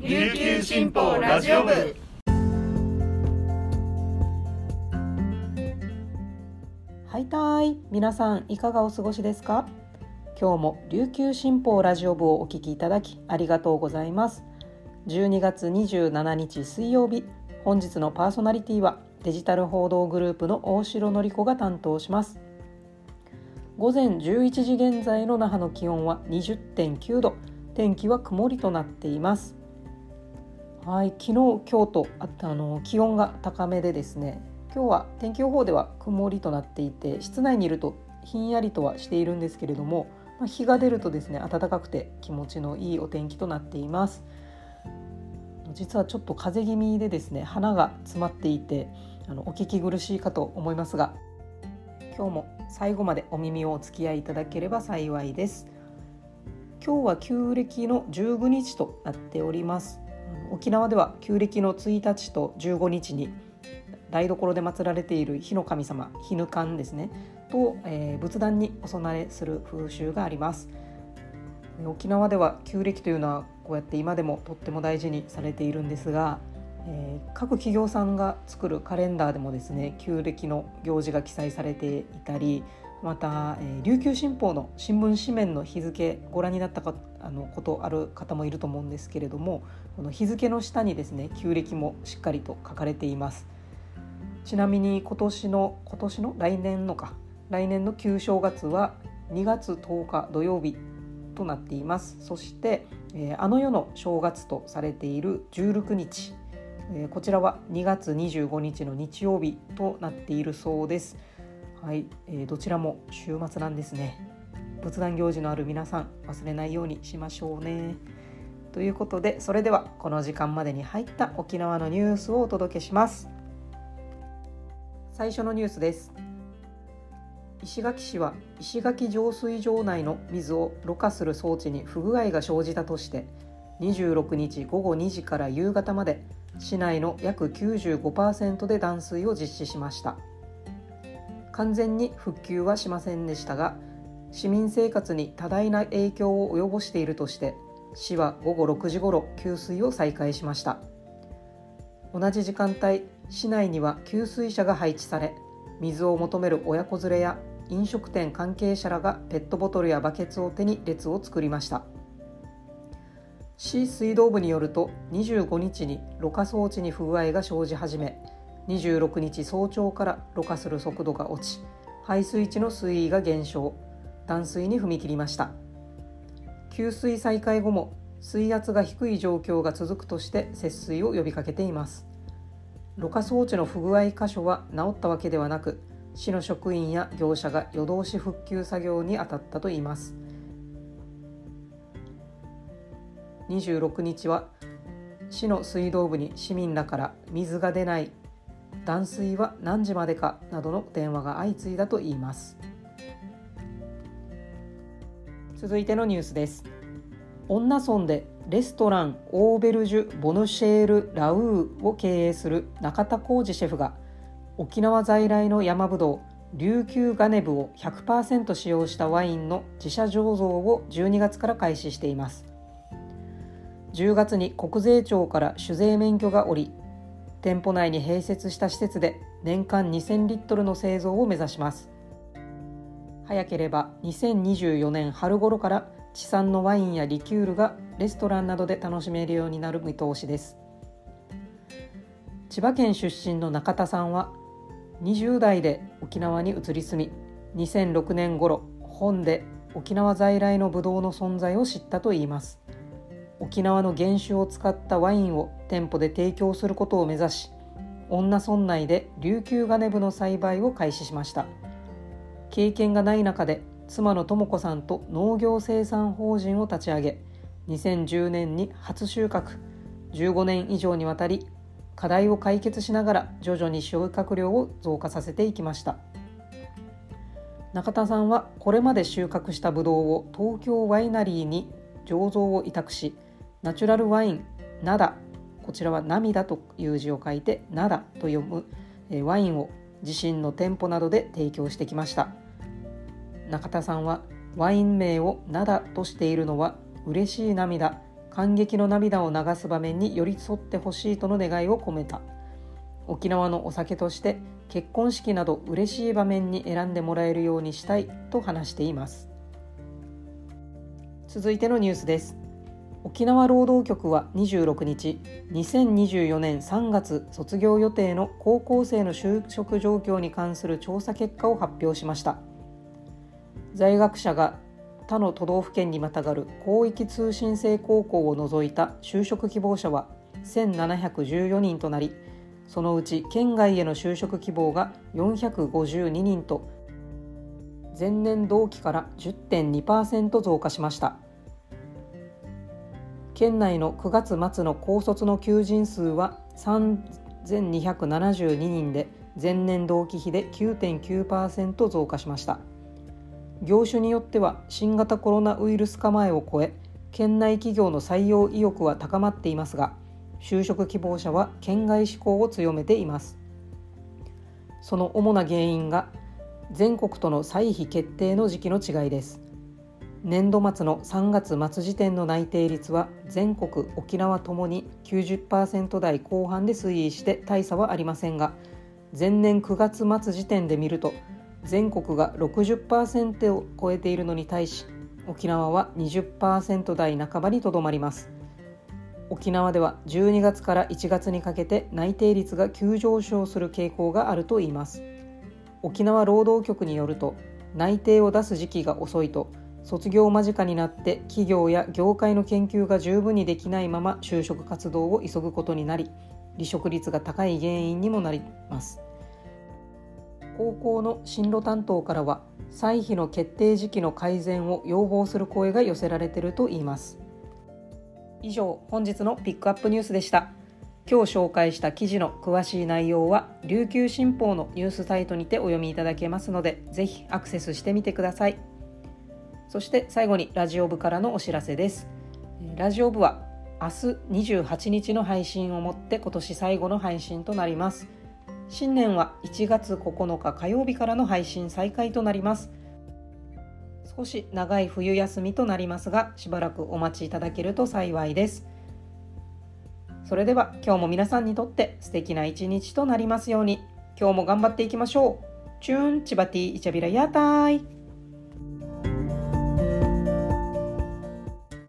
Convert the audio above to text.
琉球新報ラジオ部。はいたい。皆さんいかがお過ごしですか？今日も琉球新報ラジオ部をお聞きいただきありがとうございます。12月27日水曜日本日のパーソナリティはデジタル報道グループの大城の子が担当します。午前11時現在の那覇の気温は20.9度天気は曇りとなっています。はい昨日今日とああの気温が高めでですね今日は天気予報では曇りとなっていて室内にいるとひんやりとはしているんですけれども、まあ、日が出るとですね暖かくて気持ちのいいお天気となっています。実はちょっと風邪気味でですね鼻が詰まっていてあのお聞き苦しいかと思いますが今日も最後までお耳をお付き合いいただければ幸いです。今日は旧暦の15日となっております。沖縄では旧暦の1日と15日に台所で祀られている火の神様火ぬかんですねと、えー、仏壇にお供えする風習があります。沖縄では旧暦というのはこうやって今でもとっても大事にされているんですが、えー、各企業さんが作るカレンダーでもですね旧暦の行事が記載されていたりまた、えー、琉球新報の新聞紙面の日付ご覧になったかあのことある方もいると思うんですけれどもこの日付の下にですね旧暦もしっかりと書かれています。ちなみに今年の今年の？来年のか。来年の旧正月は2月10日土曜日となっています。そして、えー、あの世の正月とされている16日、えー、こちらは2月25日の日曜日となっているそうです。はい、えー、どちらも週末なんですね。仏壇行事のある皆さん忘れないようにしましょうね。ということでそれではこの時間までに入った沖縄のニュースをお届けします。最初のニュースです。石垣市は石垣浄水場内の水をろ過する装置に不具合が生じたとして26日午後2時から夕方まで市内の約95%で断水を実施しました。完全に復旧はしませんでしたが市民生活に多大な影響を及ぼしているとして市は午後6時ごろ給水を再開しました。同じ時間帯市内には給水車が配置され水を求める親子連れや飲食店関係者らがペットボトルやバケツを手に列を作りました。市水道部によると25日にろ過装置に不具合が生じ始め26日早朝からろ過する速度が落ち排水池の水位が減少断水に踏み切りました。給水再開後も水圧が低い状況が続くとして節水を呼びかけています。ろ過装置の不具合箇所は治ったわけではなく市の職員や業者が夜通し復旧作業に当たったといいます。26日は市の水道部に市民らから水が出ない断水は何時までか？などの電話が相次いだといいます。続いてのニュースです。女村でレストランオーベルジュ・ボヌシェール・ラウーを経営する中田浩二シェフが沖縄在来の山ぶどう琉球ガネブを100%使用したワインの自社醸造を12月から開始しています。10月に国税庁から酒税免許が下り店舗内に併設した施設で年間2000リットルの製造を目指します。早ければ2024年春頃から地産のワインやリキュールがレストランなどで楽しめるようになる見通しです。千葉県出身の中田さんは20代で沖縄に移り住み2006年頃本で沖縄在来のブドウの存在を知ったといいます。沖縄の原酒を使ったワインを店舗で提供することを目指し女村内で琉球ガネ部の栽培を開始しました。経験がない中で妻の智子さんと農業生産法人を立ち上げ2010年に初収穫。15年以上にわたり課題を解決しながら徐々に収穫量を増加させていきました。中田さんはこれまで収穫したブドウを東京ワイナリーに醸造を委託しナチュラルワインナダ。こちらは涙という字を書いてナダと読むワインを自身の店舗などで提供してきました。中田さんはワイン名をナダとしているのは嬉しい涙感激の涙を流す場面に寄り添ってほしいとの願いを込めた。沖縄のお酒として結婚式など嬉しい場面に選んでもらえるようにしたいと話しています。続いてのニュースです。沖縄労働局は26日2024年3月卒業予定の高校生の就職状況に関する調査結果を発表しました。在学者が他の都道府県にまたがる広域通信制高校を除いた就職希望者は1714人となりそのうち県外への就職希望が452人と前年同期から10.2%増加しました。県内の9月末の高卒の求人数は3272人で前年同期比で9.9%増加しました。業種によっては新型コロナウイルス構えを超え県内企業の採用意欲は高まっていますが就職希望者は県外志向を強めています。その主な原因が全国との歳費決定の時期の違いです。年度末の3月末時点の内定率は全国沖縄ともに90%台後半で推移して大差はありませんが前年9月末時点で見ると全国が60%を超えているのに対し沖縄は20%台半ばにとどまります。沖縄では12月から1月にかけて内定率が急上昇する傾向があるといいます。沖縄労働局によると内定を出す時期が遅いと卒業間近になって企業や業界の研究が十分にできないまま就職活動を急ぐことになり離職率が高い原因にもなります。高校の進路担当からは歳費の決定時期の改善を要望する声が寄せられているといいます。以上本日のピックアップニュースでした。今日紹介した記事の詳しい内容は琉球新報のニュースサイトにてお読みいただけますのでぜひアクセスしてみてください。そして最後にラジオ部からのお知らせです。ラジオ部は明日28日の配信をもって今年最後の配信となります。新年は1月9日火曜日からの配信再開となります。少し長い冬休みとなりますが、しばらくお待ちいただけると幸いです。それでは今日も皆さんにとって素敵な一日となりますように、今日も頑張っていきましょう。チューンチバティイチャビラヤータイ